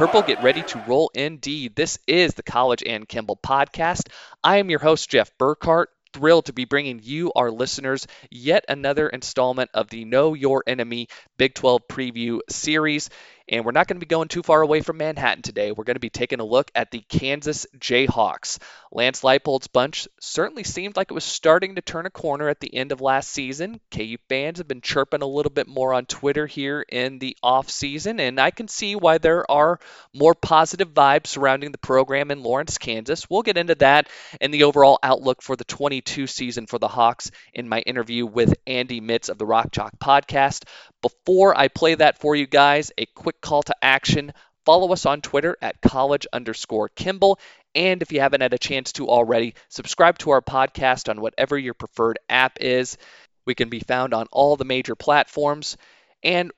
Purple, get ready to roll indeed. This is the College and Kimball podcast. I am your host, Jeff Burkhart. Thrilled to be bringing you, our listeners, yet another installment of the Know Your Enemy Big 12 preview series. And we're not going to be going too far away from Manhattan today. We're going to be taking a look at the Kansas Jayhawks. Lance Leipold's bunch certainly seemed like it was starting to turn a corner at the end of last season. KU fans have been chirping a little bit more on Twitter here in the off season, and I can see why there are more positive vibes surrounding the program in Lawrence, Kansas. We'll get into that and the overall outlook for the 22 season for the Hawks in my interview with Andy Mitts of the Rock Chalk podcast. Before I play that for you guys, a quick call to action. Follow us on Twitter at college underscore Kimball. And if you haven't had a chance to already, subscribe to our podcast on whatever your preferred app is. We can be found on all the major platforms. And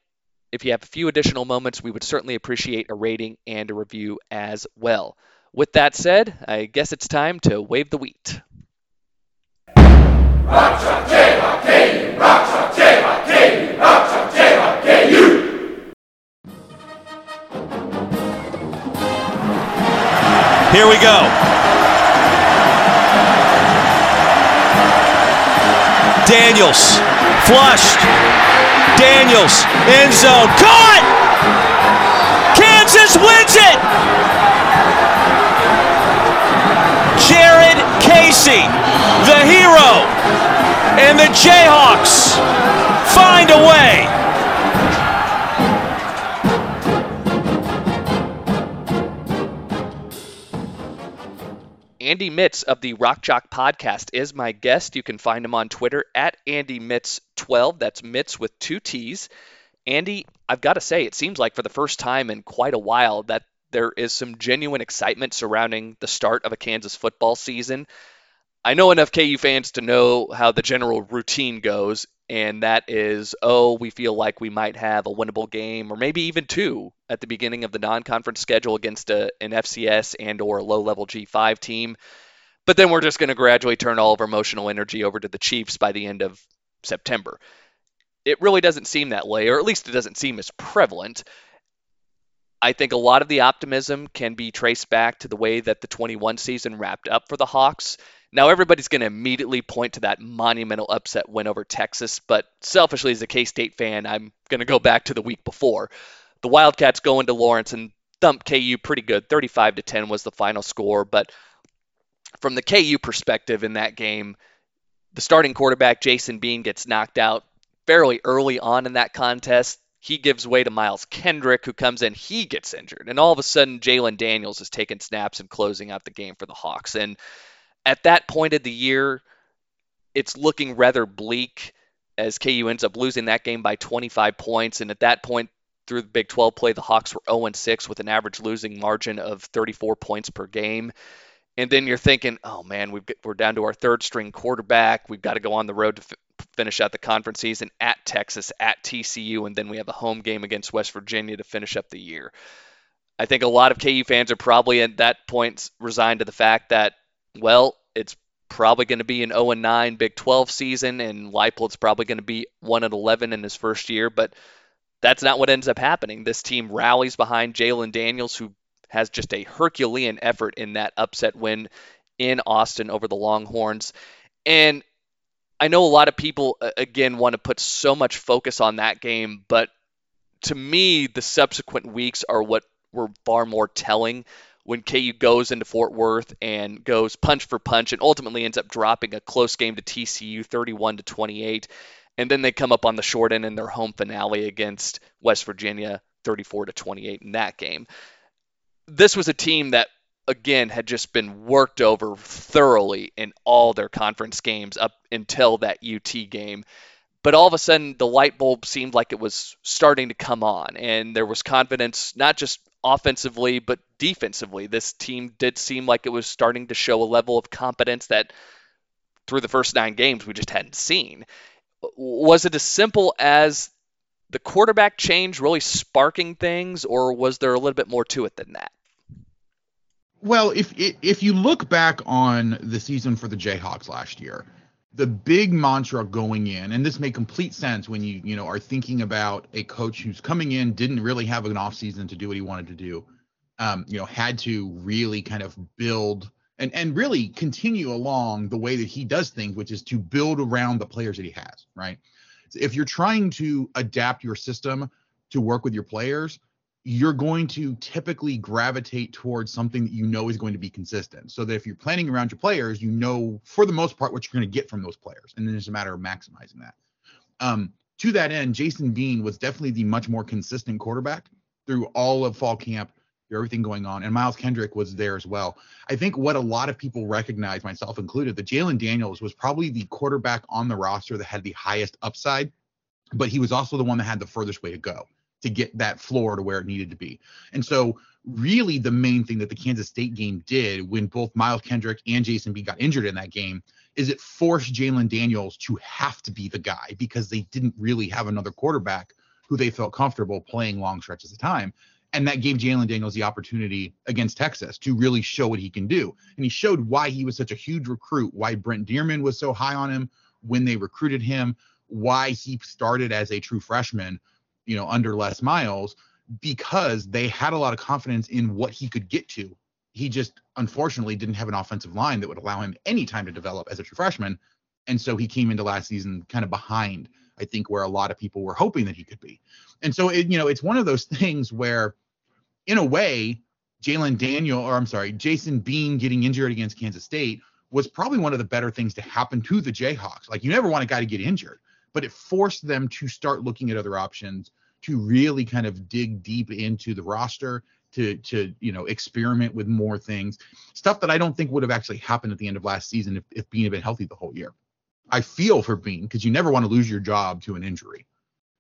if you have a few additional moments, we would certainly appreciate a rating and a review as well. With that said, I guess it's time to wave the wheat. Here we go. Daniels, flushed. Daniels, end zone, caught! Kansas wins it! Jared Casey, the hero, and the Jayhawks find a way. Andy Mitts of the Rock Chalk podcast is my guest. You can find him on Twitter at Andy Mitts12. That's Mitts with two T's. Andy, I've got to say, it seems like for the first time in quite a while that there is some genuine excitement surrounding the start of a Kansas football season. I know enough KU fans to know how the general routine goes, and that is, oh, we feel like we might have a winnable game or maybe even two at the beginning of the non-conference schedule against a, an FCS and or a low-level G5 team. But then we're just going to gradually turn all of our emotional energy over to the Chiefs by the end of September. It really doesn't seem that way, or at least it doesn't seem as prevalent. I think a lot of the optimism can be traced back to the way that the 21 season wrapped up for the Hawks now, everybody's going to immediately point to that monumental upset win over Texas, but selfishly, as a K State fan, I'm going to go back to the week before. The Wildcats go into Lawrence and thump KU pretty good. 35 to 10 was the final score, but from the KU perspective in that game, the starting quarterback Jason Bean gets knocked out fairly early on in that contest. He gives way to Miles Kendrick, who comes in. He gets injured, and all of a sudden, Jalen Daniels is taking snaps and closing out the game for the Hawks. And at that point of the year, it's looking rather bleak as KU ends up losing that game by 25 points. And at that point, through the Big 12 play, the Hawks were 0 6 with an average losing margin of 34 points per game. And then you're thinking, oh man, we are down to our third string quarterback. We've got to go on the road to f- finish out the conference season at Texas, at TCU, and then we have a home game against West Virginia to finish up the year. I think a lot of KU fans are probably at that point resigned to the fact that well, it's probably going to be an 0 9 Big 12 season, and Leipold's probably going to be 1 11 in his first year. But that's not what ends up happening. This team rallies behind Jalen Daniels, who has just a Herculean effort in that upset win in Austin over the Longhorns. And I know a lot of people, again, want to put so much focus on that game, but to me, the subsequent weeks are what were far more telling when KU goes into Fort Worth and goes punch for punch and ultimately ends up dropping a close game to TCU 31 to 28 and then they come up on the short end in their home finale against West Virginia 34 to 28 in that game. This was a team that again had just been worked over thoroughly in all their conference games up until that UT game. But all of a sudden, the light bulb seemed like it was starting to come on, and there was confidence not just offensively, but defensively. This team did seem like it was starting to show a level of competence that through the first nine games we just hadn't seen. Was it as simple as the quarterback change really sparking things, or was there a little bit more to it than that? Well, if if you look back on the season for the Jayhawks last year, the big mantra going in, and this made complete sense when you you know are thinking about a coach who's coming in, didn't really have an offseason to do what he wanted to do, um, you know, had to really kind of build and and really continue along the way that he does things, which is to build around the players that he has, right? So if you're trying to adapt your system to work with your players, you're going to typically gravitate towards something that you know is going to be consistent. So that if you're planning around your players, you know for the most part what you're going to get from those players, and then it's a matter of maximizing that. Um, to that end, Jason Bean was definitely the much more consistent quarterback through all of fall camp, through everything going on, and Miles Kendrick was there as well. I think what a lot of people recognize, myself included, that Jalen Daniels was probably the quarterback on the roster that had the highest upside, but he was also the one that had the furthest way to go to get that floor to where it needed to be. And so, really, the main thing that the Kansas State game did when both Miles Kendrick and Jason Bean got injured in that game is it forced Jalen Daniels to have to be the guy because they didn't really have another quarterback who they felt comfortable playing long stretches of time. And that gave Jalen Daniels the opportunity against Texas to really show what he can do. And he showed why he was such a huge recruit, why Brent Dearmon was so high on him when they recruited him, why he started as a true freshman you know, under Les Miles because they had a lot of confidence in what he could get to. He just unfortunately didn't have an offensive line that would allow him any time to develop as a true freshman. And so he came into last season kind of behind, I think, where a lot of people were hoping that he could be. And so it, you know, it's one of those things where, in a way, Jalen Daniel, or I'm sorry, Jason Bean getting injured against Kansas State was probably one of the better things to happen to the Jayhawks. Like you never want a guy to get injured but it forced them to start looking at other options to really kind of dig deep into the roster to to you know experiment with more things. Stuff that i don't think would have actually happened at the end of last season if, if bean had been healthy the whole year. I feel for bean because you never want to lose your job to an injury.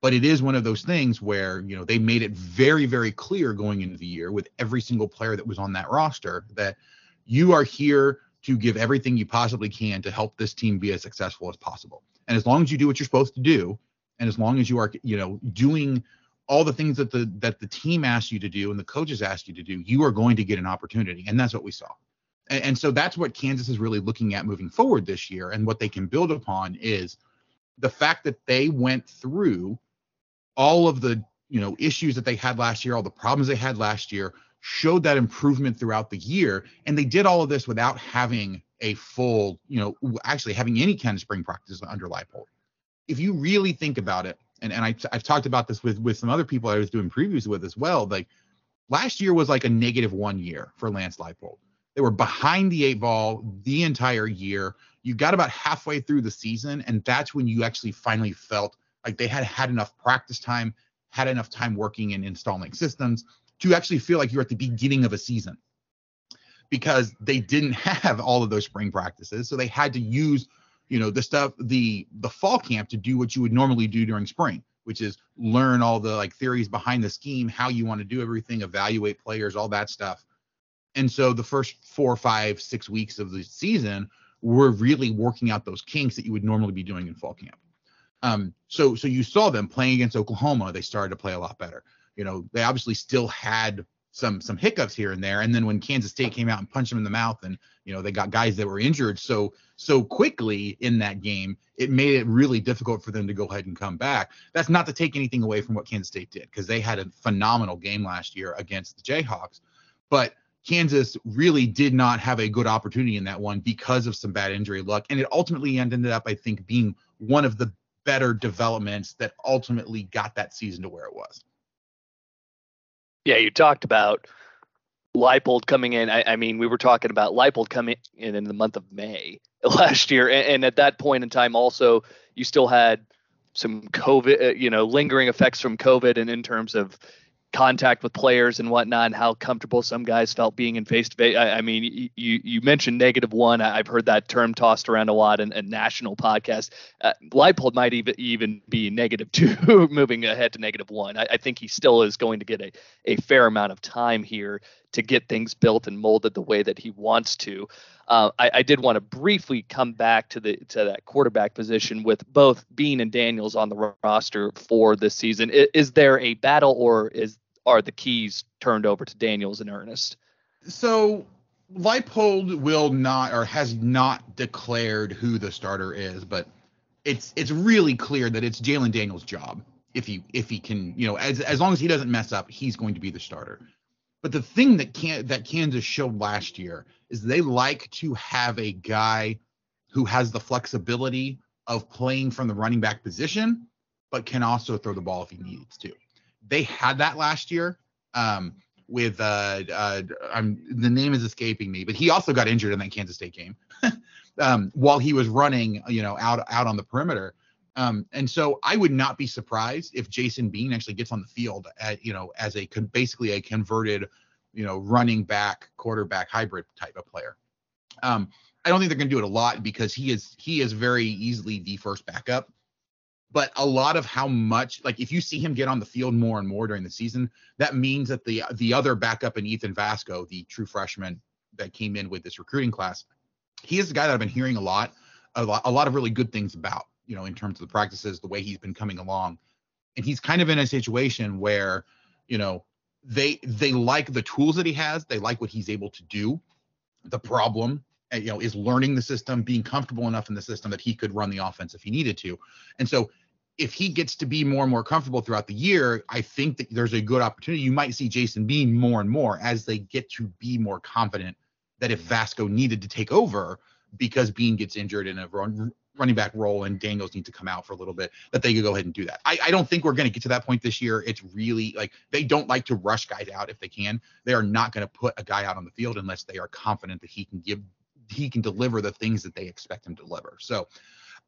But it is one of those things where you know they made it very very clear going into the year with every single player that was on that roster that you are here to give everything you possibly can to help this team be as successful as possible and as long as you do what you're supposed to do, and as long as you are, you know, doing all the things that the that the team asks you to do and the coaches ask you to do, you are going to get an opportunity. And that's what we saw. And, and so that's what Kansas is really looking at moving forward this year. And what they can build upon is the fact that they went through all of the you know issues that they had last year, all the problems they had last year, showed that improvement throughout the year, and they did all of this without having a full, you know, actually having any kind of spring practice under Leipold. If you really think about it, and, and I, I've talked about this with with some other people I was doing previews with as well, like last year was like a negative one year for Lance Leipold. They were behind the eight ball the entire year. You got about halfway through the season, and that's when you actually finally felt like they had had enough practice time, had enough time working and installing systems to actually feel like you're at the beginning of a season because they didn't have all of those spring practices. So they had to use, you know, the stuff, the the fall camp to do what you would normally do during spring, which is learn all the like theories behind the scheme, how you want to do everything, evaluate players, all that stuff. And so the first four, five, six weeks of the season were really working out those kinks that you would normally be doing in fall camp. Um, so so you saw them playing against Oklahoma, they started to play a lot better. You know, they obviously still had some some hiccups here and there. And then when Kansas State came out and punched them in the mouth, and you know they got guys that were injured so so quickly in that game, it made it really difficult for them to go ahead and come back. That's not to take anything away from what Kansas State did because they had a phenomenal game last year against the Jayhawks, but Kansas really did not have a good opportunity in that one because of some bad injury luck, and it ultimately ended up, I think, being one of the better developments that ultimately got that season to where it was. Yeah, you talked about Leipold coming in. I, I, mean, we were talking about Leipold coming in in the month of May last year, and, and at that point in time, also you still had some COVID, uh, you know, lingering effects from COVID, and in terms of contact with players and whatnot, and how comfortable some guys felt being in face to face. I mean, you you mentioned negative one. I've heard that term tossed around a lot in, a national podcast. Uh, Leipold might even even be negative two, moving ahead to negative one. I, I, think he still is going to get a a fair amount of time here to get things built and molded the way that he wants to. Uh, I, I, did want to briefly come back to the to that quarterback position with both Bean and Daniels on the roster for this season. Is, is there a battle, or is are the keys turned over to Daniels and earnest? So Leipold will not or has not declared who the starter is, but it's it's really clear that it's Jalen Daniels' job if he if he can, you know, as as long as he doesn't mess up, he's going to be the starter. But the thing that can that Kansas showed last year is they like to have a guy who has the flexibility of playing from the running back position, but can also throw the ball if he needs to. They had that last year. Um, with uh, uh I'm the name is escaping me, but he also got injured in that Kansas State game um, while he was running, you know, out out on the perimeter. Um, and so I would not be surprised if Jason Bean actually gets on the field at, you know, as a basically a converted, you know, running back quarterback hybrid type of player. Um, I don't think they're going to do it a lot because he is he is very easily the first backup but a lot of how much like if you see him get on the field more and more during the season that means that the the other backup in ethan vasko the true freshman that came in with this recruiting class he is the guy that i've been hearing a lot a lot, a lot of really good things about you know in terms of the practices the way he's been coming along. And he's kind of in a situation where you know they they like the tools that he has. They like what he's able to do. The problem uh, you know is learning the system being comfortable enough in the system that he could run the offense if he needed to. And so if he gets to be more and more comfortable throughout the year, I think that there's a good opportunity. You might see Jason Bean more and more as they get to be more confident that if mm-hmm. Vasko needed to take over because Bean gets injured in a run, running back role and Daniels needs to come out for a little bit, that they could go ahead and do that. I, I don't think we're going to get to that point this year. It's really like they don't like to rush guys out if they can. They are not going to put a guy out on the field unless they are confident that he can give he can deliver the things that they expect him to deliver. So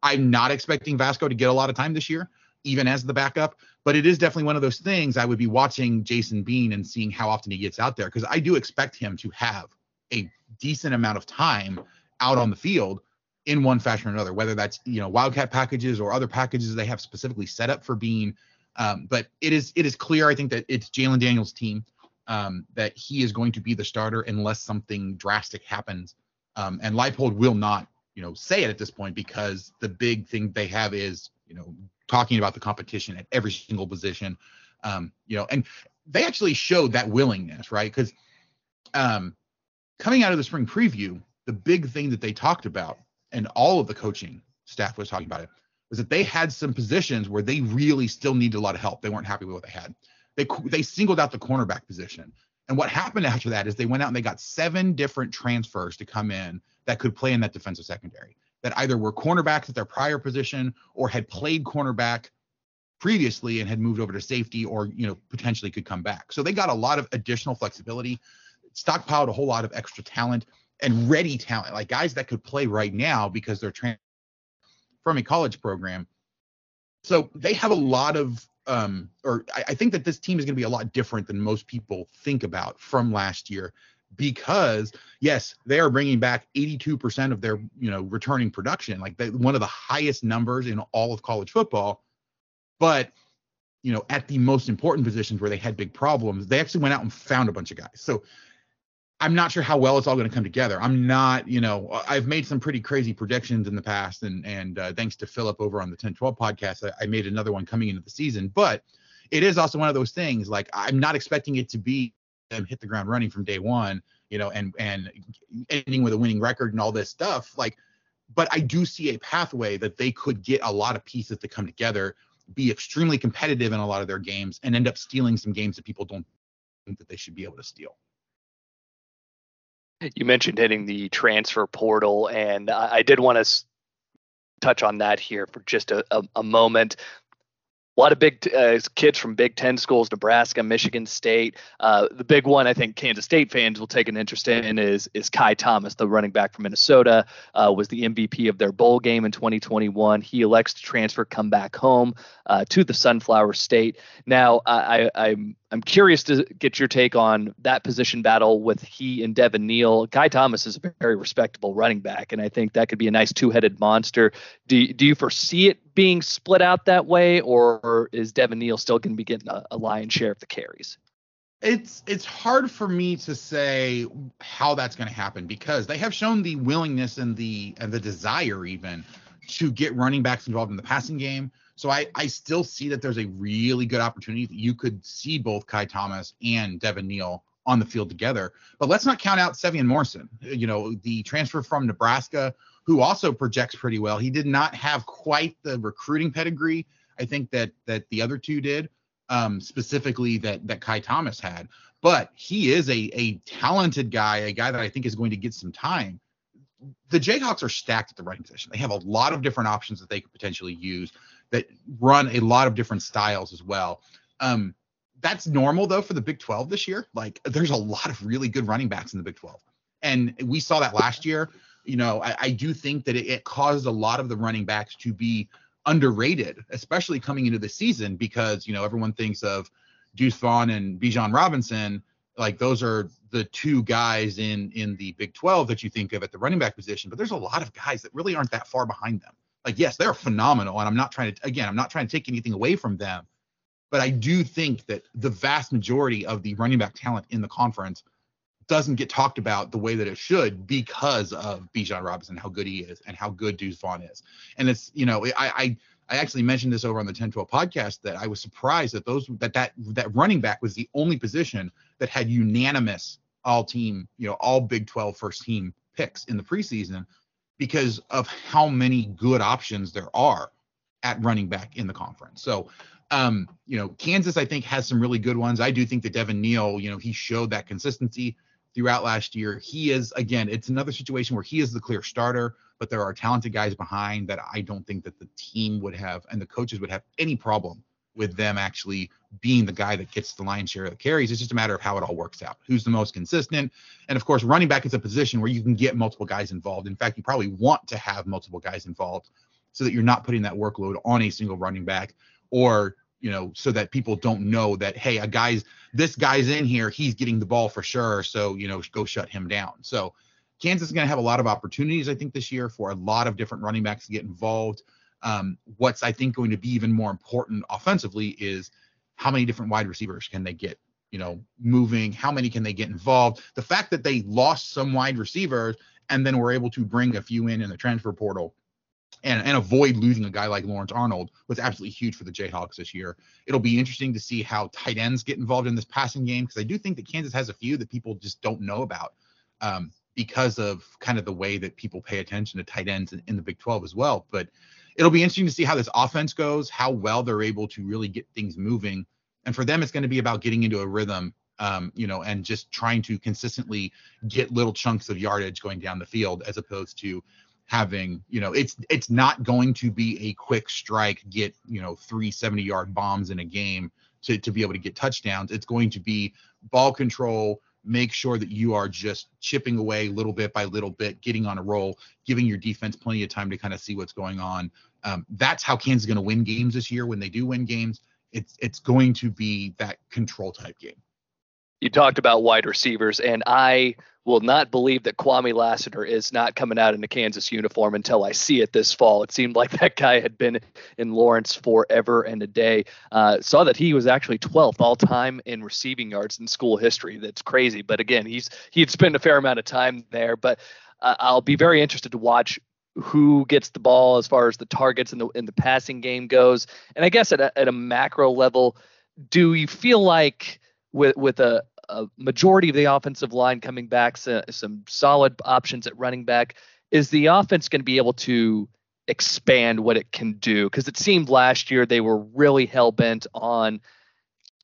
I'm not expecting Vasko to get a lot of time this year, even as the backup, but it is definitely one of those things I would be watching Jason Bean and seeing how often he gets out there because I do expect him to have a decent amount of time out on the field in one fashion or another, whether that's you know Wildcat packages or other packages they have specifically set up for Bean. Um, but it is it is clear I think that it's Jalen Daniels' team um, that he is going to be the starter unless something drastic happens. Um, and Leipold will not you know say it at this point because the big thing they have is you know talking about the competition at every single position. Um you know and they actually showed that willingness right? Because um coming out of the spring preview the big thing that they talked about and all of the coaching staff was talking about it was that they had some positions where they really still needed a lot of help. They weren't happy with what they had. They they singled out the cornerback position. And what happened after that is they went out and they got seven different transfers to come in that could play in that defensive secondary that either were cornerbacks at their prior position or had played cornerback previously and had moved over to safety or you know potentially could come back. So they got a lot of additional flexibility, stockpiled a whole lot of extra talent and ready talent, like guys that could play right now because they're trans- from a college program. So they have a lot of um, or I, I think that this team is going to be a lot different than most people think about from last year because yes, they are bringing back 82% of their you know returning production, like they, one of the highest numbers in all of college football. But you know, at the most important positions where they had big problems, they actually went out and found a bunch of guys. So I'm not sure how well it's all going to come together. I'm not, you know, I've made some pretty crazy predictions in the past, and and uh, thanks to Philip over on the 1012 podcast, I, I made another one coming into the season. But it is also one of those things. Like I'm not expecting it to be them hit the ground running from day one, you know, and and ending with a winning record and all this stuff. Like, but I do see a pathway that they could get a lot of pieces to come together, be extremely competitive in a lot of their games, and end up stealing some games that people don't think that they should be able to steal. You mentioned hitting the transfer portal, and I did want to touch on that here for just a, a, a moment a lot of big uh, kids from Big Ten schools, Nebraska, Michigan State. Uh, the big one I think Kansas State fans will take an interest in is is Ky Thomas, the running back from Minnesota, uh, was the MVP of their bowl game in 2021. He elects to transfer, come back home uh, to the Sunflower State. Now I, I'm I'm curious to get your take on that position battle with he and Devin Neal. Ky Thomas is a very respectable running back, and I think that could be a nice two-headed monster. Do do you foresee it being split out that way, or is Devin Neal still going to be getting a, a lion's share of the carries? It's it's hard for me to say how that's going to happen because they have shown the willingness and the and the desire even to get running backs involved in the passing game so I, I still see that there's a really good opportunity that you could see both Ky Thomas and Devin Neal on the field together. But let's not count out Sevion Morrison, you know, the transfer from Nebraska, who also projects pretty well. He did not have quite the recruiting pedigree I think that that the other two did, um, specifically that that Ky Thomas had. But he is a a talented guy, a guy that I think is going to get some time. The Jayhawks are stacked at the running position. They have a lot of different options that they could potentially use that run a lot of different styles as well. Um, that's normal though for the Big 12 this year. Like there's a lot of really good running backs in the Big 12. And we saw that last year. You know, I, I do think that it, it, caused a lot of the running backs to be underrated, especially coming into the season, because you know everyone thinks of Deuce Vaughn and Bijan Robinson, like those are the two guys in in the Big 12 that you think of at the running back position. But there's a lot of guys that really aren't that far behind them. Like yes, they're phenomenal, and I'm not trying to again, I'm not trying to take anything away from them, but I do think that the vast majority of the running back talent in the conference doesn't get talked about the way that it should because of Bijan Robinson, how good he is, and how good Deuce Vaughn is. And it's you know I I I actually mentioned this over on the 1012 podcast that I was surprised that those that that that running back was the only position that had unanimous all team you know all Big 12 first team picks in the preseason because of how many good options there are at running back in the conference. So um, you know, Kansas, I think, has some really good ones. I do think that Devin Neal, you know, he showed that consistency throughout last year. He is again, it's another situation where he is the clear starter, but there are talented guys behind that I don't think that the team would have and the coaches would have any problem with them actually being the guy that gets the lion's share of the carries. It's just a matter of how it all works out. Who's the most consistent? And of course, running back is a position where you can get multiple guys involved. In fact, you probably want to have multiple guys involved so that you're not putting that workload on a single running back or you know, so that people don't know that hey, a guy's this guy's in here, he's getting the ball for sure. So you know, go shut him down. So Kansas is going to have a lot of opportunities, I think, this year for a lot of different running backs to get involved. Um, what's I think going to be even more important offensively is how many different wide receivers can they get, you know, moving? How many can they get involved? The fact that they lost some wide receivers and then were able to bring a few in in the transfer portal and, and avoid losing a guy like Lawrence Arnold was absolutely huge for the Jayhawks this year. It'll be interesting to see how tight ends get involved in this passing game because I do think that Kansas has a few that people just don't know about um, because of kind of the way that people pay attention to tight ends in, in the Big 12 as well. But it'll be interesting to see how this offense goes, how well they're able to really get things moving. And for them, it's going to be about getting into a rhythm um, you know, and just trying to consistently get little chunks of yardage going down the field as opposed to having you know it's it's not going to be a quick strike get you know three 70 yard bombs in a game to, to be able to get touchdowns it's going to be ball control make sure that you are just chipping away little bit by little bit getting on a roll giving your defense plenty of time to kind of see what's going on. Um, that's how kansas is going to win games this year. When they do win games it's it's going to be that control type game you talked about wide receivers, and I will not believe that Kwamie Lassiter is not coming out in a Kansas uniform until I see it this fall. It seemed like that guy had been in Lawrence forever and a day. Uh, saw that he was actually 12th all time in receiving yards in school history. That's crazy. But again, he's he had spent a fair amount of time there. But uh, I'll be very interested to watch who gets the ball as far as the targets in the in the passing game goes. And I guess at a, at a macro level, do you feel like with with a a majority of the offensive line coming back, so, some solid options at running back. Is the offense going to be able to expand what it can do? Because it seemed last year they were really hell bent on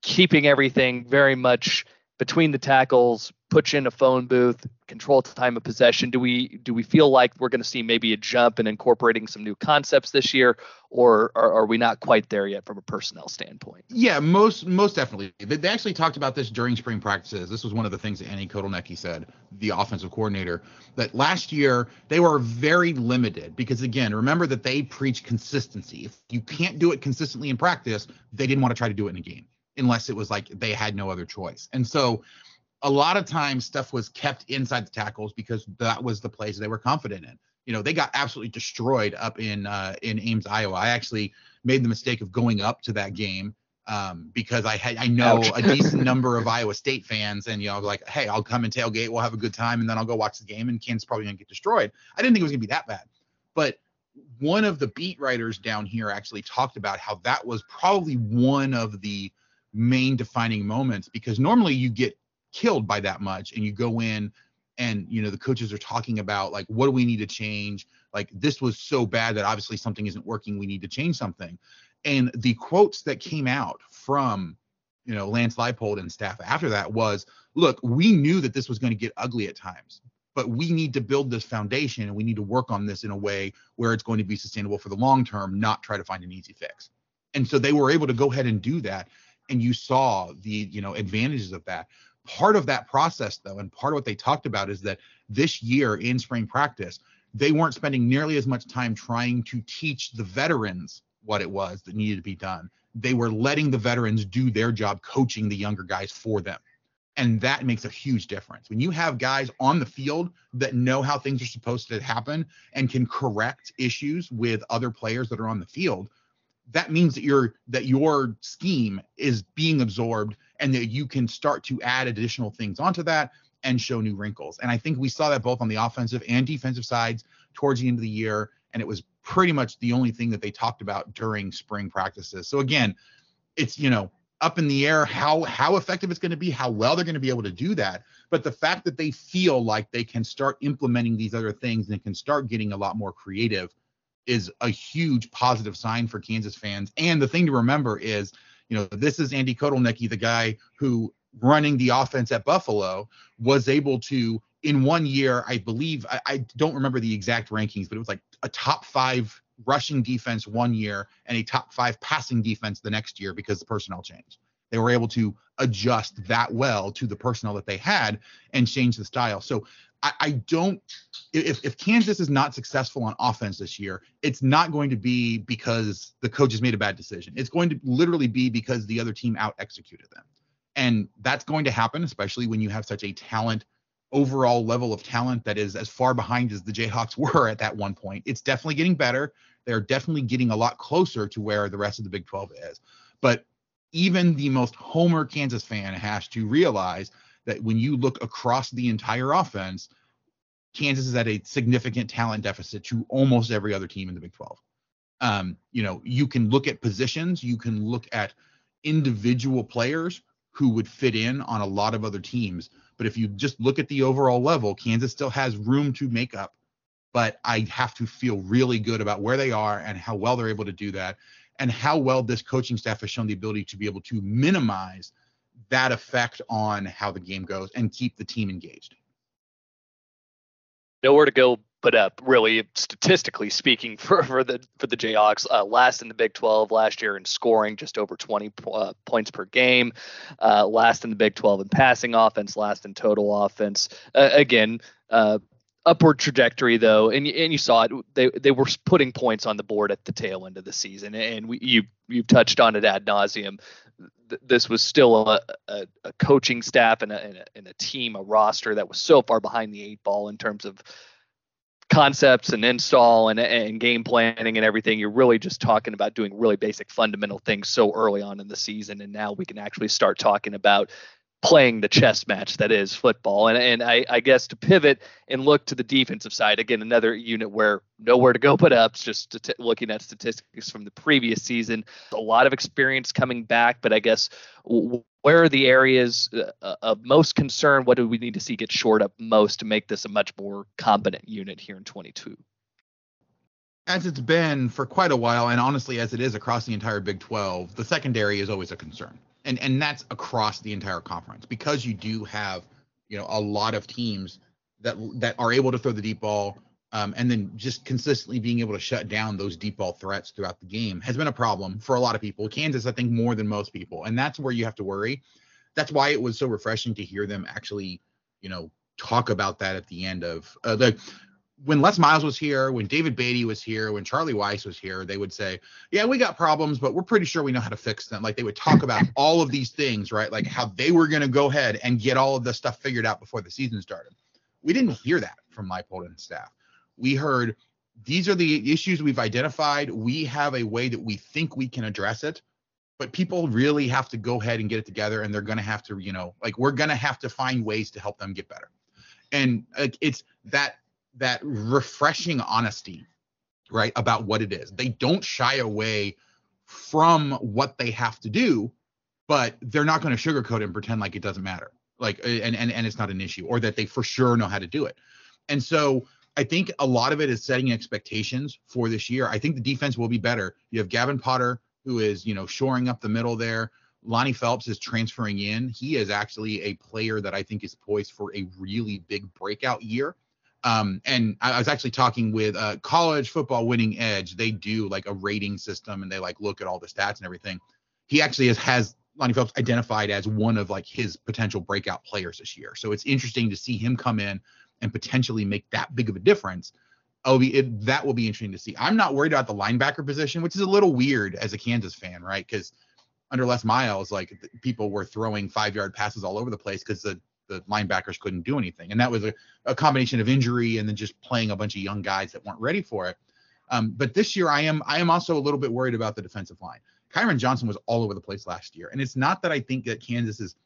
keeping everything very much between the tackles, put you in a phone booth, control time of possession? Do we do we feel like we're going to see maybe a jump in incorporating some new concepts this year, or are, are, we not quite there yet from a personnel standpoint? Yeah, most most definitely. They, they actually talked about this during spring practices. This was one of the things that Andy Kotelnicki said, the offensive coordinator, that last year they were very limited because again, remember that they preach consistency. If you can't do it consistently in practice, they didn't want to try to do it in a game unless it was like they had no other choice. And so a lot of times stuff was kept inside the tackles because that was the place they were confident in. You know, they got absolutely destroyed up in uh, in Ames, Iowa. I actually made the mistake of going up to that game um, because I had I know a decent number of Iowa State fans, and you know, like, hey, I'll come and tailgate, we'll have a good time, and then I'll go watch the game, and Kansas probably gonna get destroyed. I didn't think it was gonna be that bad, but one of the beat writers down here actually talked about how that was probably one of the main defining moments because normally you get killed by that much and you go in and you know the coaches are talking about like what do we need to change? Like this was so bad that obviously something isn't working. We need to change something. And the quotes that came out from you know lance leipold and staff after that was look we knew that this was going to get ugly at times but we need to build this foundation and we need to work on this in a way where it's going to be sustainable for the long term not try to find an easy fix. And so they were able to go ahead and do that and you saw the you know advantages of that. Part of that process though and part of what they talked about is that this year in spring practice they weren't spending nearly as much time trying to teach the veterans what it was that needed to be done. They were letting the veterans do their job coaching the younger guys for them. And that makes a huge difference. When you have guys on the field that know how things are supposed to happen and can correct issues with other players that are on the field that means that your that your scheme is being absorbed and that you can start to add additional things onto that and show new wrinkles. And I think we saw that both on the offensive and defensive sides towards the end of the year. And it was pretty much the only thing that they talked about during spring practices. So again, it's you know up in the air how how effective it's going to be, how well they're going to be able to do that. But the fact that they feel like they can start implementing these other things and can start getting a lot more creative is a huge positive sign for Kansas fans. And the thing to remember is, you know, this is Andy Kotelnicki, the guy who running the offense at Buffalo was able to in one year, I believe I, I, don't remember the exact rankings, but it was like a top five rushing defense one year and a top five passing defense the next year because the personnel changed. They were able to adjust that well to the personnel that they had and change the style. So I, I don't if, if Kansas is not successful on offense this year, it's not going to be because the coaches made a bad decision. It's going to literally be because the other team out executed them. And that's going to happen, especially when you have such a talent, overall level of talent that is as far behind as the Jayhawks were at that one point. It's definitely getting better. They're definitely getting a lot closer to where the rest of the Big 12 is. But even the most homer Kansas fan has to realize that when you look across the entire offense, Kansas is at a significant talent deficit to almost every other team in the Big 12. Um, you know, you can look at positions, you can look at individual players who would fit in on a lot of other teams. But if you just look at the overall level, Kansas still has room to make up. But I have to feel really good about where they are and how well they're able to do that, and how well this coaching staff has shown the ability to be able to minimize that effect on how the game goes and keep the team engaged. Nowhere to go but up, really, statistically speaking, for, for the for the Jayhawks, uh, last in the Big 12 last year in scoring, just over 20 uh, points per game. Uh, last in the Big 12 in passing offense, last in total offense. Again, uh, upward trajectory though, and and you saw it. They they were putting points on the board at the tail end of the season, and we, you you've touched on it ad nauseum this was still a, a, a coaching staff and a, and a, and a team, a roster that was so far behind the eight ball in terms of concepts and install and, and game planning and everything. You're really just talking about doing really basic fundamental things so early on in the season. And now we can actually start talking about playing the chess match that is football. And and I, I guess to pivot and look to the defensive side again, another unit where nowhere to go but up. Just t- looking at statistics from the previous season, a lot of experience coming back. But I guess where are the areas uh, of most concern? What do we need to see get shored up most to make this a much more competent unit here in 22? as it's been for quite a while, and honestly, as it is across the entire Big 12, the secondary is always a concern and and that's across the entire conference because you do have you know a lot of teams that that are able to throw the deep ball um, and then just consistently being able to shut down those deep ball threats throughout the game has been a problem for a lot of people. Kansas, I think, more than most people, and that's where you have to worry. That's why it was so refreshing to hear them actually, you know, talk about that at the end of uh, the when Les Miles was here, when David Beaty was here, when Charlie Weis was here, they would say, "Yeah, we got problems, but we're pretty sure we know how to fix them." Like they would talk about all of these things, right? Like how they were going to go ahead and get all of the stuff figured out before the season started. We didn't hear that from Leipold and staff. We heard these are the issues we've identified. We have a way that we think we can address it, but people really have to go ahead and get it together, and they're going to have to, you know, like we're going to have to find ways to help them get better. And like it's that that refreshing honesty, right, about what it is. They don't shy away from what they have to do, but they're not going to sugarcoat and pretend like it doesn't matter. like and and and it's not an issue, or that they for sure know how to do it. And so I think a lot of it is setting expectations for this year. I think the defense will be better. You have Gavin Potter, who is, you know, shoring up the middle there. Lonnie Phelps is transferring in. He is actually a player that I think is poised for a really big breakout year. Um, and I was actually talking with uh, College Football Winning Edge. They do like a rating system and they like look at all the stats and everything. He actually has, has Lonnie Phelps identified as one of like his potential breakout players this year. So it's interesting to see him come in and potentially make that big of a difference. Oh, it, that will be interesting to see. I'm not worried about the linebacker position, which is a little weird as a Kansas fan, right? Because under Les Miles, like people were throwing five yard passes all over the place because the the linebackers couldn't do anything, and that was a, a combination of injury and then just playing a bunch of young guys that weren't ready for it. Um, but this year, I am I am also a little bit worried about the defensive line. Kyron Johnson was all over the place last year, and it's not that I think that Kansas's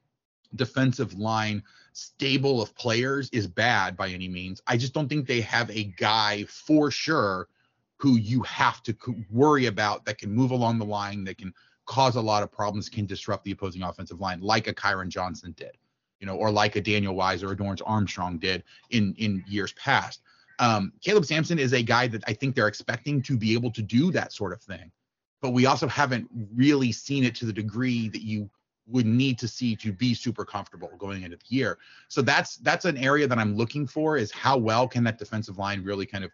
defensive line stable of players is bad by any means. I just don't think they have a guy for sure who you have to worry about that can move along the line, that can cause a lot of problems, can disrupt the opposing offensive line, like a Kyron Johnson did, you know, or like a Daniel Wise or a Dorance Armstrong did in in years past. Um, Caleb Sampson is a guy that I think they're expecting to be able to do that sort of thing, but we also haven't really seen it to the degree that you would need to see to be super comfortable going into the year. So that's that's an area that I'm looking for is how well can that defensive line really kind of,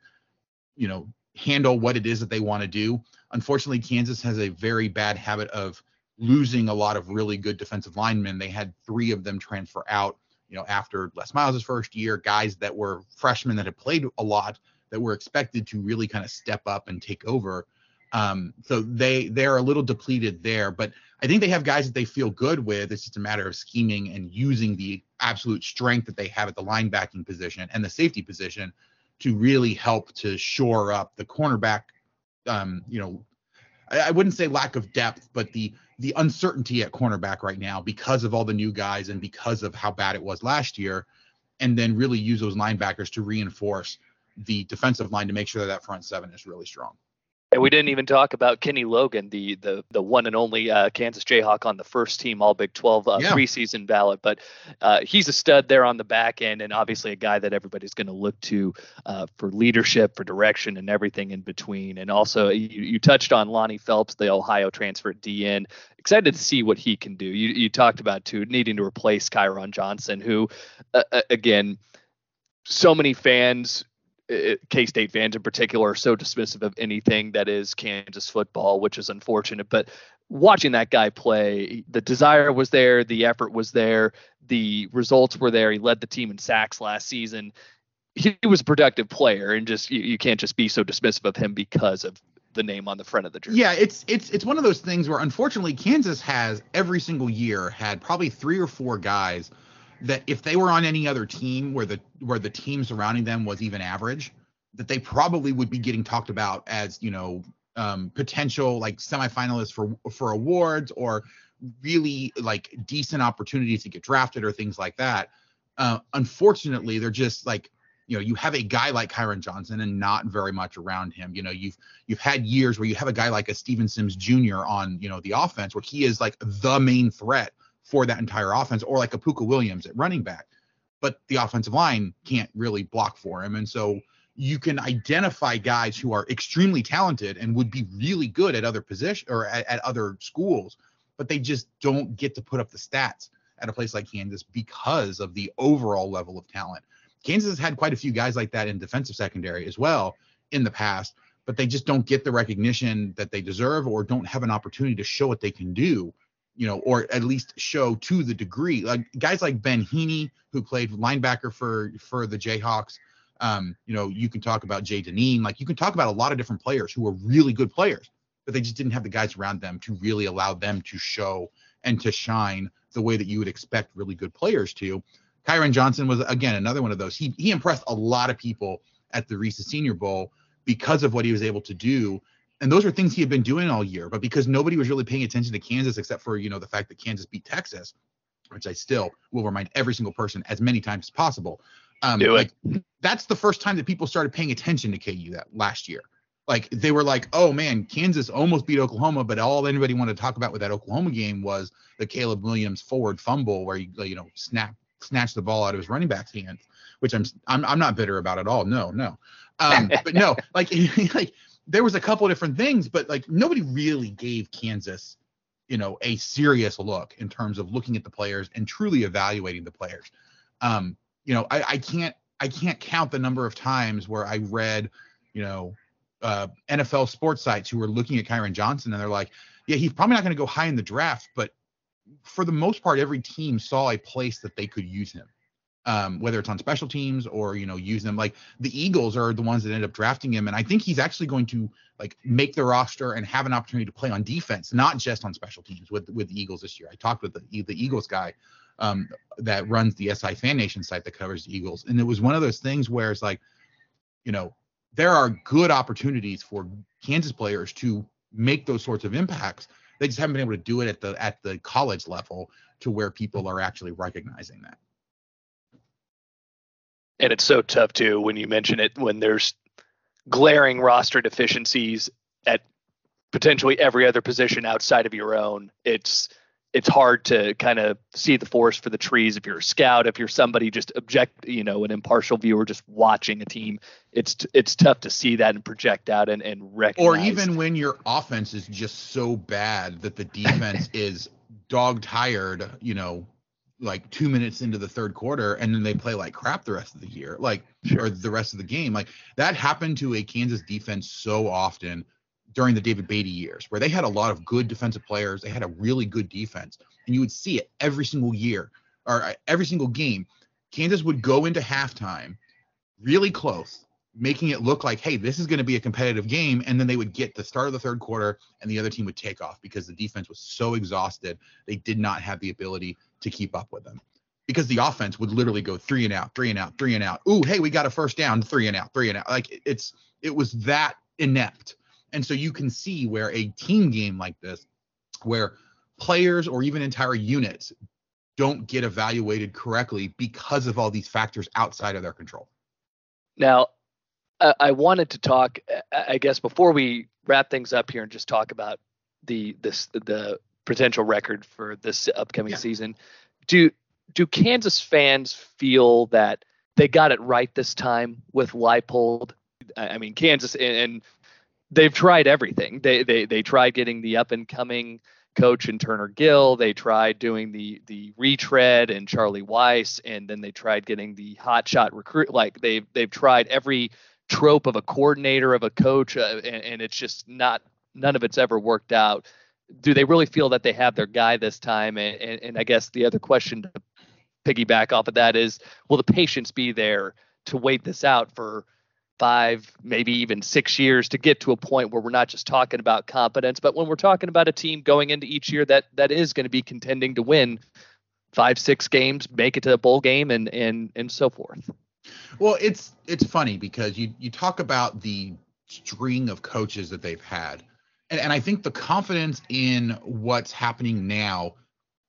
you know, handle what it is that they want to do. Unfortunately, Kansas has a very bad habit of losing a lot of really good defensive linemen. They had three of them transfer out, you know, after Les Miles' first year, guys that were freshmen that had played a lot that were expected to really kind of step up and take over. Um, so they they're a little depleted there, but I think they have guys that they feel good with. It's just a matter of scheming and using the absolute strength that they have at the linebacking position and the safety position to really help to shore up the cornerback. Um, you know, I, wouldn't say lack of depth, but the the uncertainty at cornerback right now because of all the new guys and because of how bad it was last year, and then really use those linebackers to reinforce the defensive line to make sure that that front seven is really strong. And we didn't even talk about Kenny Logan, the the the one and only uh, Kansas Jayhawk on the first team All Big 12 uh, yeah. preseason ballot. But uh, he's a stud there on the back end, and obviously a guy that everybody's going to look to uh, for leadership, for direction, and everything in between. And also, you, you touched on Lonnie Phelps, the Ohio transfer at DN. Excited to see what he can do. You you talked about too needing to replace Kyron Johnson, who uh, uh, again so many fans K State fans in particular are so dismissive of anything that is Kansas football, which is unfortunate. But watching that guy play, the desire was there, the effort was there, the results were there. He led the team in sacks last season. He, was a productive player, and just you, you can't just be so dismissive of him because of the name on the front of the jersey. Yeah, it's it's it's one of those things where unfortunately Kansas has every single year had probably three or four guys that if they were on any other team where the where the team surrounding them was even average, that they probably would be getting talked about as you know um, potential like semifinalists for for awards or really like decent opportunities to get drafted or things like that. Uh, unfortunately, they're just like you know you have a guy like Kyron Johnson and not very much around him. You know you've you've had years where you have a guy like a Steven Sims Jr. on you know the offense where he is like the main threat for that entire offense, or like a Pooka Williams at running back, but the offensive line can't really block for him, and so you can identify guys who are extremely talented and would be really good at other position or at, at other schools, but they just don't get to put up the stats at a place like Kansas because of the overall level of talent. Kansas has had quite a few guys like that in defensive secondary as well in the past, but they just don't get the recognition that they deserve or don't have an opportunity to show what they can do you know, or at least show to the degree. Like guys like Ben Heeney, who played linebacker for for the Jayhawks. Um, you know, you can talk about Jay Dineen. Like you can talk about a lot of different players who are really good players, but they just didn't have the guys around them to really allow them to show and to shine the way that you would expect really good players to. Kyron Johnson was again another one of those. He he impressed a lot of people at the Reese Senior Bowl because of what he was able to do and those are things he had been doing all year. But because nobody was really paying attention to Kansas except for you know the fact that Kansas beat Texas, which I still will remind every single person as many times as possible. Um, Do it. Like, that's the first time that people started paying attention to KU that last year. Like they were like, oh man, Kansas almost beat Oklahoma, but all anybody wanted to talk about with that Oklahoma game was the Caleb Williams forward fumble where you you know snap snatched the ball out of his running back's hands, which I'm I'm I'm not bitter about at all. No, no. Um, but no, like like there was a couple of different things, but like nobody really gave Kansas, you know, a serious look in terms of looking at the players and truly evaluating the players. Um, you know, I, I can't I can't count the number of times where I read, you know, uh, NFL sports sites who were looking at Kyron Johnson and they're like, yeah, he's probably not going to go high in the draft, but for the most part, every team saw a place that they could use him. Um, whether it's on special teams or you know use them like the Eagles are the ones that end up drafting him, and I think he's actually going to like make the roster and have an opportunity to play on defense, not just on special teams with with the Eagles this year. I talked with the the Eagles guy um, that runs the SI Fan Nation site that covers the Eagles, and it was one of those things where it's like, you know, there are good opportunities for Kansas players to make those sorts of impacts. They just haven't been able to do it at the at the college level to where people are actually recognizing that. And it's so tough too when you mention it when there's glaring roster deficiencies at potentially every other position outside of your own. It's it's hard to kind of see the forest for the trees if you're a scout if you're somebody just object you know an impartial viewer just watching a team it's it's tough to see that and project out and and recognize or even when your offense is just so bad that the defense is dog tired you know like two minutes into the third quarter and then they play like crap the rest of the year like sure. or the rest of the game like that happened to a kansas defense so often during the David Beaty years, where they had a lot of good defensive players. They had a really good defense, and you would see it every single year or uh, every single game. Kansas would go into halftime really close, making it look like, hey, this is going to be a competitive game. And then they would get the start of the third quarter, and the other team would take off because the defense was so exhausted. They did not have the ability to keep up with them because the offense would literally go three and out, three and out, three and out. Ooh, hey, we got a first down, three and out, three and out. Like it's, it was that inept and so you can see where a team game like this, where players or even entire units don't get evaluated correctly because of all these factors outside of their control. Now, I wanted to talk, I guess, before we wrap things up here and just talk about the this the potential record for this upcoming yeah. season. Do do Kansas fans feel that they got it right this time with Leipold? I mean, Kansas and, and they've tried everything. They they they tried getting the up and coming coach in Turner Gill. They tried doing the the retread and Charlie Weis, and then they tried getting the hot shot recruit. Like they've they've tried every trope of a coordinator of a coach, uh, and, and it's just not none of it's ever worked out. Do they really feel that they have their guy this time? And, and, and I guess the other question to piggyback off of that is, will the patience be there to wait this out for five, maybe even six years to get to a point where we're not just talking about competence, but when we're talking about a team going into each year that that is going to be contending to win five, six games, make it to a bowl game, and and and so forth. Well, it's it's funny because you you talk about the string of coaches that they've had, and, and I think the confidence in what's happening now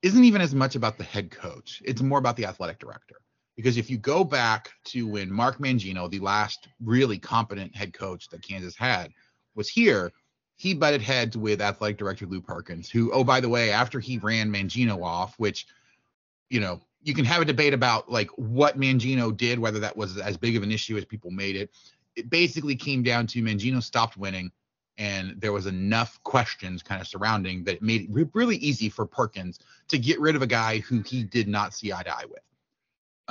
isn't even as much about the head coach. It's more about the athletic director. Because if you go back to when Mark Mangino, the last really competent head coach that Kansas had, was here, he butted heads with athletic director Lew Perkins, who, oh, by the way, after he ran Mangino off, which, you know, you can have a debate about like what Mangino did, whether that was as big of an issue as people made it. It basically came down to Mangino stopped winning, and there was enough questions kind of surrounding that it made it really easy for Perkins to get rid of a guy who he did not see eye to eye with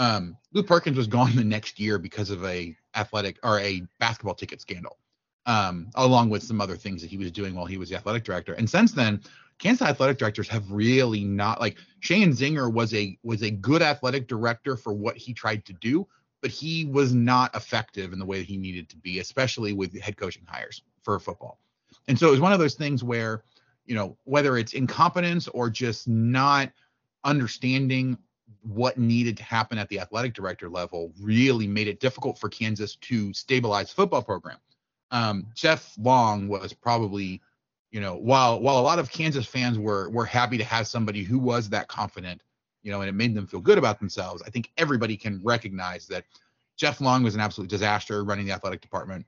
um, Lew Perkins was gone the next year because of a athletic or a basketball ticket scandal, um, along with some other things that he was doing while he was the athletic director. And since then, Kansas athletic directors have really not like Sheahon Zenger was a was a good athletic director for what he tried to do, but he was not effective in the way that he needed to be, especially with head coaching hires for football. And so it was one of those things where, you know, whether it's incompetence or just not understanding what needed to happen at the athletic director level really made it difficult for Kansas to stabilize football program. Um, Jeff Long was probably, you know, while while a lot of Kansas fans were were happy to have somebody who was that confident, you know, and it made them feel good about themselves. I think everybody can recognize that Jeff Long was an absolute disaster running the athletic department,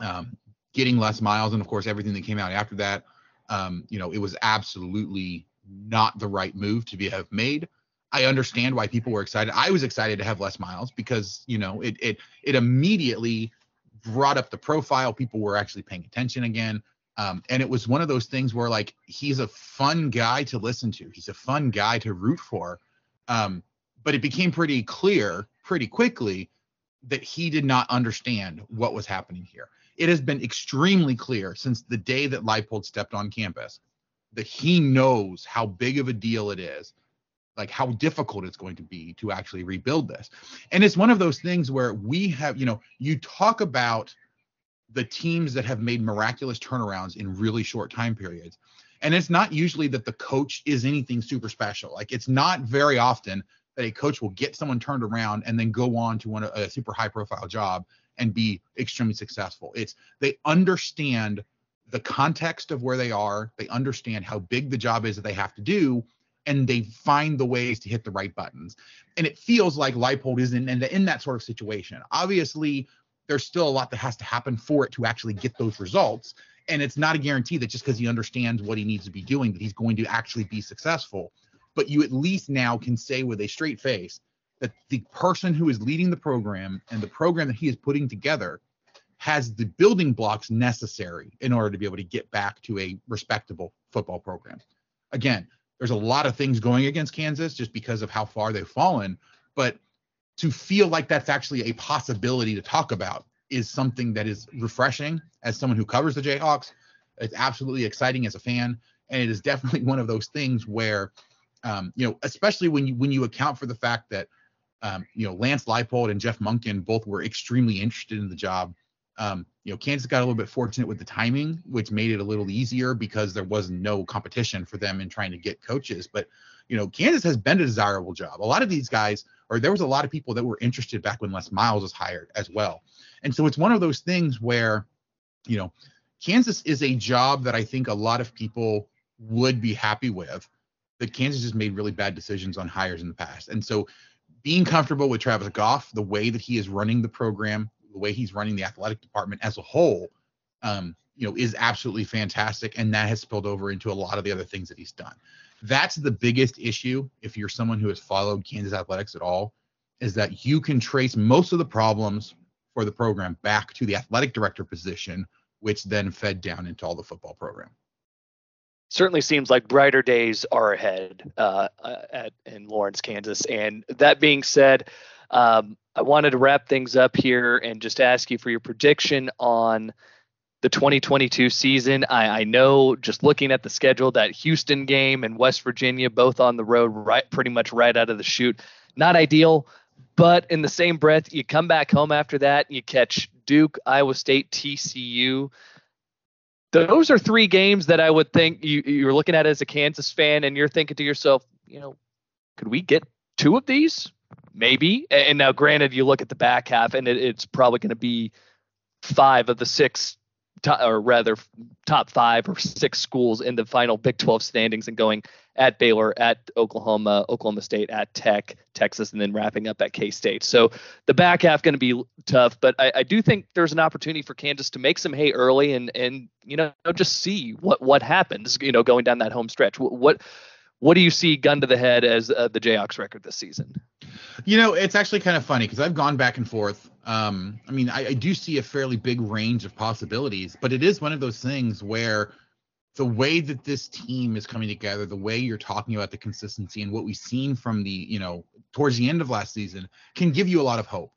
um, getting Les Miles, and of course everything that came out after that. Um, you know, it was absolutely not the right move to be have made. I understand why people were excited. I was excited to have Les Miles because you know it it it immediately brought up the profile. People were actually paying attention again. Um, and it was one of those things where like he's a fun guy to listen to. He's a fun guy to root for. Um, but it became pretty clear pretty quickly that he did not understand what was happening here. It has been extremely clear since the day that Leipold stepped on campus that he knows how big of a deal it is, like how difficult it's going to be to actually rebuild this. And it's one of those things where we have, you know, you talk about the teams that have made miraculous turnarounds in really short time periods. And it's not usually that the coach is anything super special. Like it's not very often that a coach will get someone turned around and then go on to one a super high profile job and be extremely successful. It's they understand the context of where they are, they understand how big the job is that they have to do, and they find the ways to hit the right buttons. And it feels like Leipold is in, in, in that sort of situation. Obviously, there's still a lot that has to happen for it to actually get those results. And it's not a guarantee that just because he understands what he needs to be doing, that he's going to actually be successful. But you at least now can say with a straight face that the person who is leading the program and the program that he is putting together has the building blocks necessary in order to be able to get back to a respectable football program. Again, there's a lot of things going against Kansas just because of how far they've fallen, but to feel like that's actually a possibility to talk about is something that is refreshing as someone who covers the Jayhawks. It's absolutely exciting as a fan, and it is definitely one of those things where, um, you know, especially when you when you account for the fact that, um, you know, Lance Leipold and Jeff Monken both were extremely interested in the job. Um, you know, Kansas got a little bit fortunate with the timing, which made it a little easier because there was no competition for them in trying to get coaches. But you know, Kansas has been a desirable job. A lot of these guys, or there was a lot of people that were interested back when Les Miles was hired as well. And so it's one of those things where, you know, Kansas is a job that I think a lot of people would be happy with. That Kansas has made really bad decisions on hires in the past. And so being comfortable with Travis Goff, the way that he is running the program, the way he's running the athletic department as a whole, um, you know, is absolutely fantastic. And that has spilled over into a lot of the other things that he's done. That's the biggest issue if you're someone who has followed Kansas athletics at all, is that you can trace most of the problems for the program back to the athletic director position, which then fed down into all the football program. Certainly seems like brighter days are ahead uh, at in Lawrence, Kansas. And that being said, um, I wanted to wrap things up here and just ask you for your prediction on the 2022 season. I, I, know just looking at the schedule that Houston game and West Virginia both on the road, right, pretty much right out of the chute. Not ideal, but in the same breath, you come back home after that, and you catch Duke, Iowa State, TCU. Those are three games that I would think you, you're looking at as a Kansas fan, and you're thinking to yourself, you know, could we get two of these? Maybe. And now, granted, you look at the back half, and it, it's probably going to be five of the six top, or rather top five or six schools in the final Big 12 standings and going at Baylor, at Oklahoma, Oklahoma State, at Tech, Texas, and then wrapping up at K State. So the back half going to be tough, but I, I, do think there's an opportunity for Kansas to make some hay early and and you know just see what what happens. You know, going down that home stretch. What what do you see gun to the head as uh, the Jayhawks record this season? You know, it's actually kind of funny because I've gone back and forth. Um, I mean, I, I, do see a fairly big range of possibilities, but it is one of those things where the way that this team is coming together, the way you're talking about the consistency and what we've seen from the, you know, towards the end of last season can give you a lot of hope.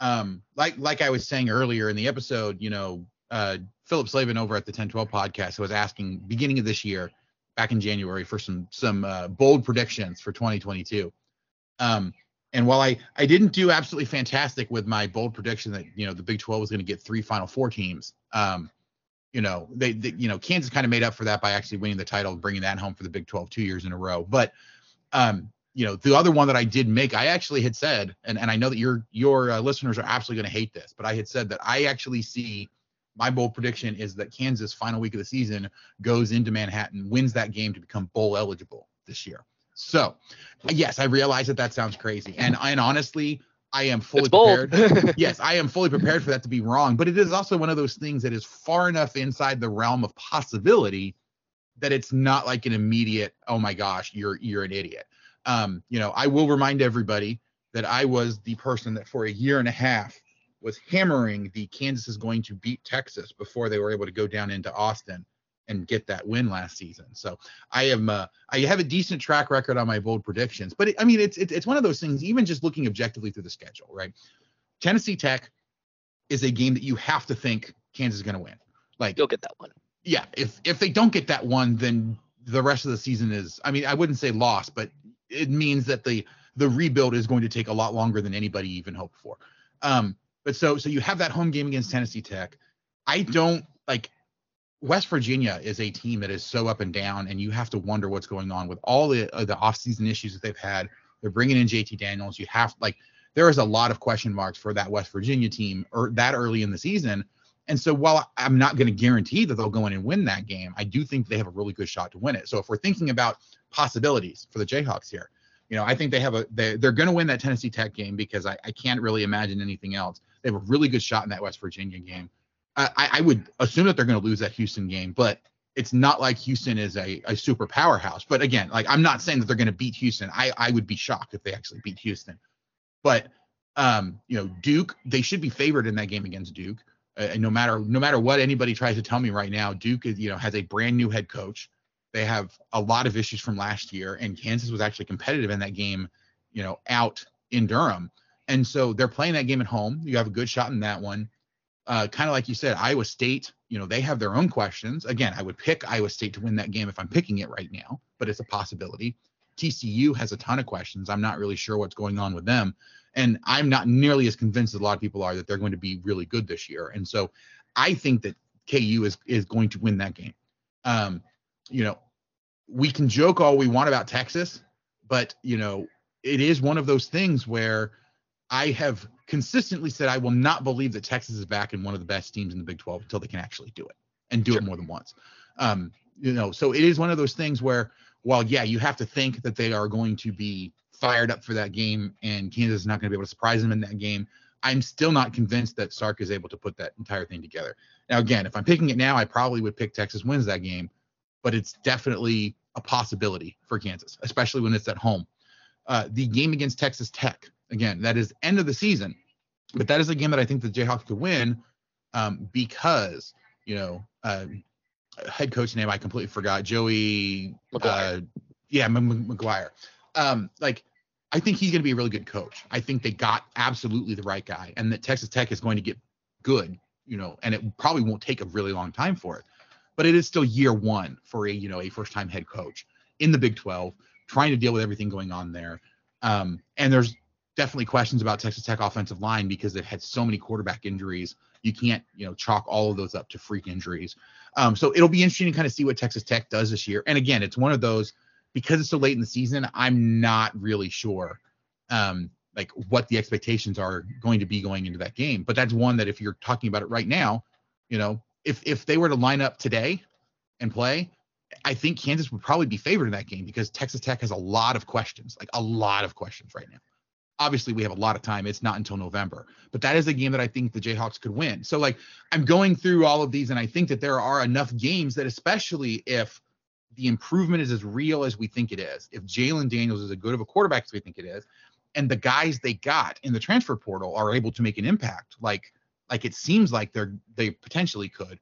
Um, like like I was saying earlier in the episode, you know, uh, Philip Slavin over at the 1012 podcast was asking beginning of this year, back in January, for some some uh, bold predictions for 2022. Um, and while I I didn't do absolutely fantastic with my bold prediction that you know the Big 12 was going to get three Final Four teams, um, you know they, they, you know Kansas kind of made up for that by actually winning the title, and bringing that home for the Big 12 two years in a row. But um, you know the other one that I did make, I actually had said, and and I know that your your uh, listeners are absolutely going to hate this, but I had said that I actually see my bold prediction is that Kansas final week of the season goes into Manhattan, wins that game to become bowl eligible this year. So, yes, I realize that that sounds crazy, and and honestly, I am fully prepared. yes, I am fully prepared for that to be wrong, but it is also one of those things that is far enough inside the realm of possibility that it's not like an immediate, oh my gosh, you're you're an idiot. Um, you know, I will remind everybody that I was the person that for a year and a half was hammering the Kansas is going to beat Texas before they were able to go down into Austin and get that win last season. So I am uh, I have a decent track record on my bold predictions, but it, I mean it's, it's it's one of those things. Even just looking objectively through the schedule, right? Tennessee Tech is a game that you have to think Kansas is going to win. Like you'll get that one. Yeah, if if they don't get that one, then the rest of the season is. I mean, I wouldn't say lost, but it means that the the rebuild is going to take a lot longer than anybody even hoped for. Um, but so so you have that home game against Tennessee Tech. I don't like West Virginia is a team that is so up and down, and you have to wonder what's going on with all the uh, the offseason issues that they've had. They're bringing in JT Daniels. You have like there is a lot of question marks for that West Virginia team or er, that early in the season. And so while I'm not going to guarantee that they'll go in and win that game, I do think they have a really good shot to win it. So if we're thinking about possibilities for the Jayhawks here, you know, I think they have a they, they're going to win that Tennessee Tech game because I, I can't really imagine anything else. They have a really good shot in that West Virginia game. I, I would assume that they're going to lose that Houston game, but it's not like Houston is a, a super powerhouse. But again, like I'm not saying that they're going to beat Houston. I, I would be shocked if they actually beat Houston. But um, you know, Duke, they should be favored in that game against Duke. Uh, and no matter no matter what anybody tries to tell me right now, Duke is you know has a brand new head coach. They have a lot of issues from last year, and Kansas was actually competitive in that game, you know, out in Durham. And so they're playing that game at home. You have a good shot in that one uh, kind of like you said, Iowa State, you know, they have their own questions. Again, I would pick Iowa State to win that game if I'm picking it right now, but it's a possibility. TCU has a ton of questions. I'm not really sure what's going on with them. And I'm not nearly as convinced as a lot of people are that they're going to be really good this year. And so I think that KU is is going to win that game. Um, you know, we can joke all we want about Texas, but you know, it is one of those things where I have consistently said I will not believe that Texas is back in one of the best teams in the Big 12 until they can actually do it and do sure. it more than once. Um, you know, so it is one of those things where, while yeah, you have to think that they are going to be fired up for that game, and Kansas is not going to be able to surprise them in that game. I'm still not convinced that Sark is able to put that entire thing together. Now, again, if I'm picking it now, I probably would pick Texas wins that game, but it's definitely a possibility for Kansas, especially when it's at home. Uh, the game against Texas Tech, Again, that is end of the season, but that is a game that I think the Jayhawks could win um, because you know uh, head coach name I completely forgot Joey McGuire. Uh, yeah, McGuire. Um, like I think he's going to be a really good coach. I think they got absolutely the right guy, and that Texas Tech is going to get good. You know, and it probably won't take a really long time for it, but it is still year one for a you know a first time head coach in the Big 12, trying to deal with everything going on there. Um, and there's definitely questions about Texas Tech offensive line because they've had so many quarterback injuries. You can't, you know, chalk all of those up to freak injuries. Um, so it'll be interesting to kind of see what Texas Tech does this year. And again, it's one of those because it's so late in the season. I'm not really sure, um, like what the expectations are going to be going into that game. But that's one that if you're talking about it right now, you know, if if they were to line up today and play, I think Kansas would probably be favored in that game because Texas Tech has a lot of questions, like a lot of questions right now obviously we have a lot of time. It's not until November, but that is a game that I think the Jayhawks could win. So like I'm going through all of these and I think that there are enough games that especially if the improvement is as real as we think it is, if Jalon Daniels is as good of a quarterback as we think it is, and the guys they got in the transfer portal are able to make an impact, like like it seems like they're they potentially could,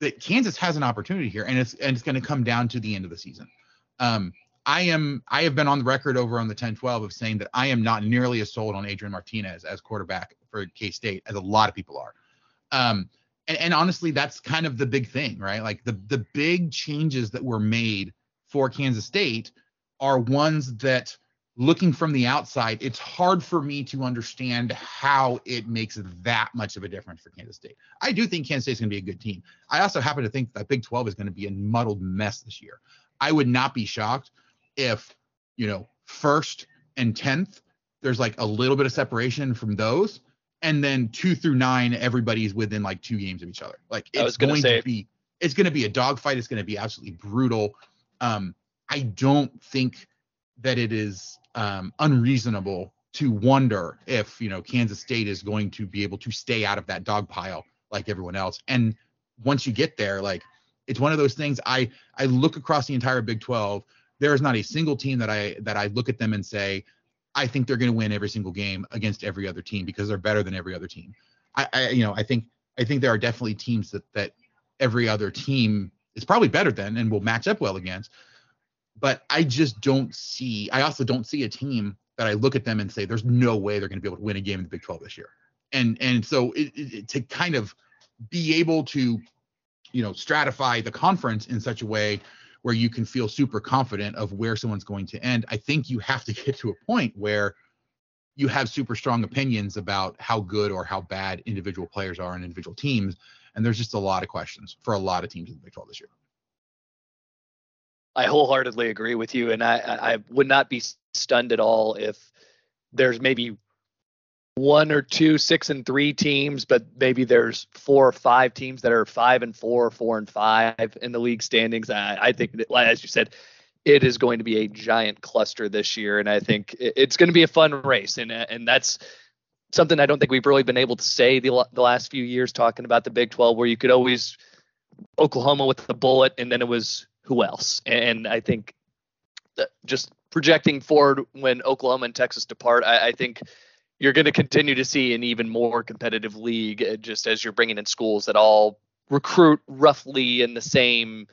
that Kansas has an opportunity here, and it's and it's going to come down to the end of the season. Um, I am I have been on the record over on the 10-12 of saying that I am not nearly as sold on Adrian Martinez as quarterback for K State as a lot of people are. Um, and, and honestly, that's kind of the big thing, right? Like the the big changes that were made for Kansas State are ones that looking from the outside, it's hard for me to understand how it makes that much of a difference for Kansas State. I do think Kansas State is going to be a good team. I also happen to think that Big 12 is going to be a muddled mess this year. I would not be shocked if you know first and tenth, there's like a little bit of separation from those, and then two through nine, everybody's within like two games of each other. Like it's going say, to be it's going to be a dogfight. It's going to be absolutely brutal. Um, I don't think that it is um, unreasonable to wonder if you know Kansas State is going to be able to stay out of that dog pile like everyone else. And once you get there, like it's one of those things. I I look across the entire Big 12 there is not a single team that I that I look at them and say, I think they're going to win every single game against every other team because they're better than every other team. I, I you know I think I think there are definitely teams that that every other team is probably better than and will match up well against. But I just don't see. I also don't see a team that I look at them and say, "There's no way they're going to be able to win a game in the Big 12 this year." And and so it, it, to kind of be able to, you know, stratify the conference in such a way where you can feel super confident of where someone's going to end, I think you have to get to a point where you have super strong opinions about how good or how bad individual players are in individual teams. And there's just a lot of questions for a lot of teams in the Big 12 this year. I wholeheartedly agree with you, and I, I would not be stunned at all if there's maybe one or two six and three teams, but maybe there's four or five teams that are five and four, four and five in the league standings. I, I think, that, as you said, it is going to be a giant cluster this year, and I think it's going to be a fun race, and uh, and that's something I don't think we've really been able to say the the last few years talking about the Big 12, where you could always Oklahoma with the bullet, and then it was who else? And I think uh, just projecting forward when Oklahoma and Texas depart, I, I think you're going to continue to see an even more competitive league uh, just as you're bringing in schools that all recruit roughly in the same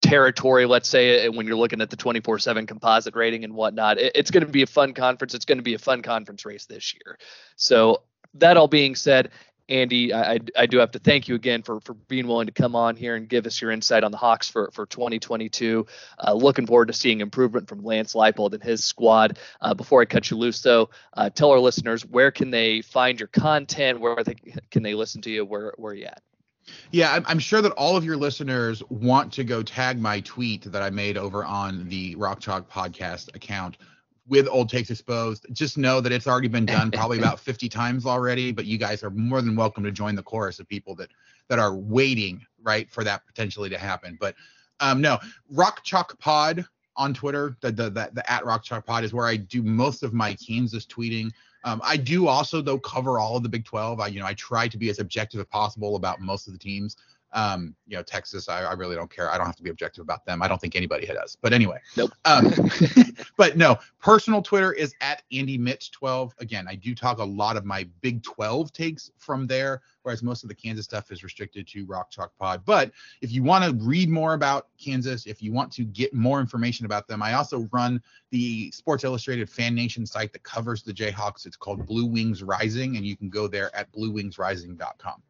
territory let's say uh, when you're looking at the 24-7 composite rating and whatnot. It's going to be a fun conference. It's going to be a fun conference race this year. So that all being said Andy, I, I do have to thank you again for, for being willing to come on here and give us your insight on the Hawks for, for 2022. Uh, looking forward to seeing improvement from Lance Leipold and his squad. Uh, before I cut you loose, though, uh, tell our listeners where can they find your content? Where they, can they listen to you? Where, where are you at? Yeah, I'm, I'm sure that all of your listeners want to go tag my tweet that I made over on the Rock Chalk podcast account with old takes exposed just know that it's already been done probably about 50 times already but you guys are more than welcome to join the chorus of people that that are waiting right for that potentially to happen but um no rock chalk pod on twitter the the, the, the at rock chalk pod is where i do most of my kansas tweeting um, I do also though cover all of the Big 12. I you know I try to be as objective as possible about most of the teams. Um, you know, Texas, I, I, really don't care. I don't have to be objective about them. I don't think anybody does. But anyway, nope. Um, but no, personal Twitter is at Andy Mitts 12. Again, I do talk a lot of my Big 12 takes from there, whereas most of the Kansas stuff is restricted to Rock Chalk Pod. But if you want to read more about Kansas, if you want to get more information about them, I also run the Sports Illustrated Fan Nation site that covers the Jayhawks. It's called Blue Wings Rising, and you can go there at bluewingsrising.com.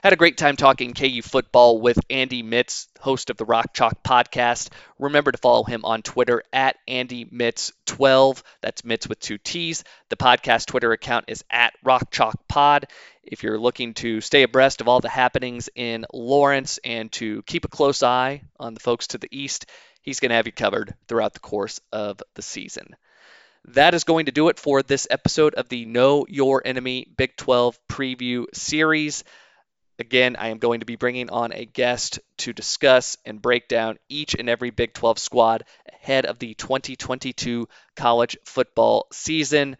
Had a great time talking KU football with Andy Mitts, host of the Rock Chalk podcast. Remember to follow him on Twitter at Andy Mitts12. That's Mitts with two T's. The podcast Twitter account is at Rock Chalk Pod. If you're looking to stay abreast of all the happenings in Lawrence and to keep a close eye on the folks to the east, he's going to have you covered throughout the course of the season. That is going to do it for this episode of the Know Your Enemy Big 12 preview series. Again, I am going to be bringing on a guest to discuss and break down each and every Big 12 squad ahead of the 2022 college football season.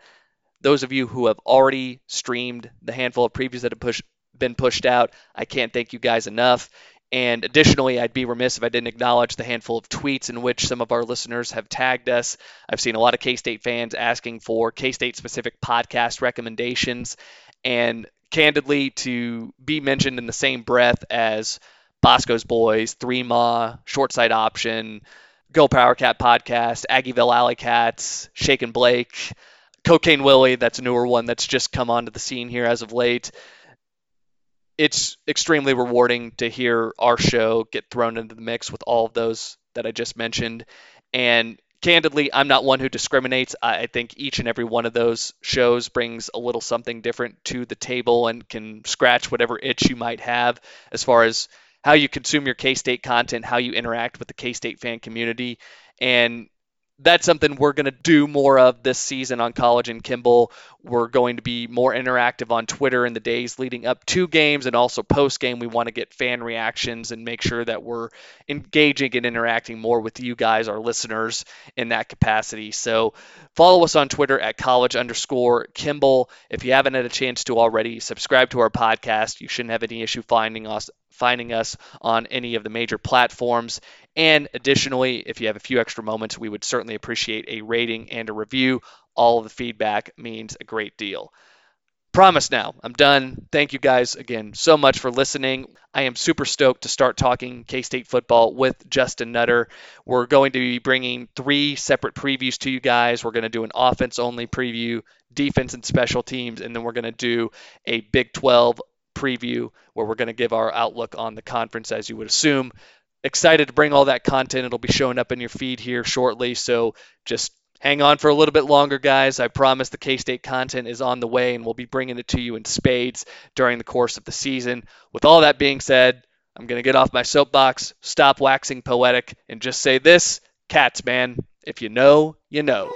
Those of you who have already streamed the handful of previews that have push, been pushed out, I can't thank you guys enough. And additionally, I'd be remiss if I didn't acknowledge the handful of tweets in which some of our listeners have tagged us. I've seen a lot of K State fans asking for K State specific podcast recommendations. And candidly to be mentioned in the same breath as Bosco's Boys, Three Ma, Short Side Option, Go Power Cat Podcast, Aggieville Alley Cats, Shake and Blake, Cocaine Willie, that's a newer one that's just come onto the scene here as of late. It's extremely rewarding to hear our show get thrown into the mix with all of those that I just mentioned. And candidly, I'm not one who discriminates. I think each and every one of those shows brings a little something different to the table and can scratch whatever itch you might have as far as how you consume your K State content, how you interact with the K State fan community. And that's something we're going to do more of this season on College and Kimball. We're going to be more interactive on Twitter in the days leading up to games and also post game. We want to get fan reactions and make sure that we're engaging and interacting more with you guys, our listeners, in that capacity. So follow us on Twitter at college underscore Kimball. If you haven't had a chance to already, subscribe to our podcast. You shouldn't have any issue finding us finding us on any of the major platforms. And additionally, if you have a few extra moments, we would certainly appreciate a rating and a review. All of the feedback means a great deal. Promise now, I'm done. Thank you guys again so much for listening. I am super stoked to start talking K State football with Justin Nutter. We're going to be bringing three separate previews to you guys. We're going to do an offense only preview, defense and special teams, and then we're going to do a Big 12 preview where we're going to give our outlook on the conference as you would assume. Excited to bring all that content. It'll be showing up in your feed here shortly. So just hang on for a little bit longer, guys. I promise the K State content is on the way and we'll be bringing it to you in spades during the course of the season. With all that being said, I'm going to get off my soapbox, stop waxing poetic, and just say this Cats, man. If you know, you know.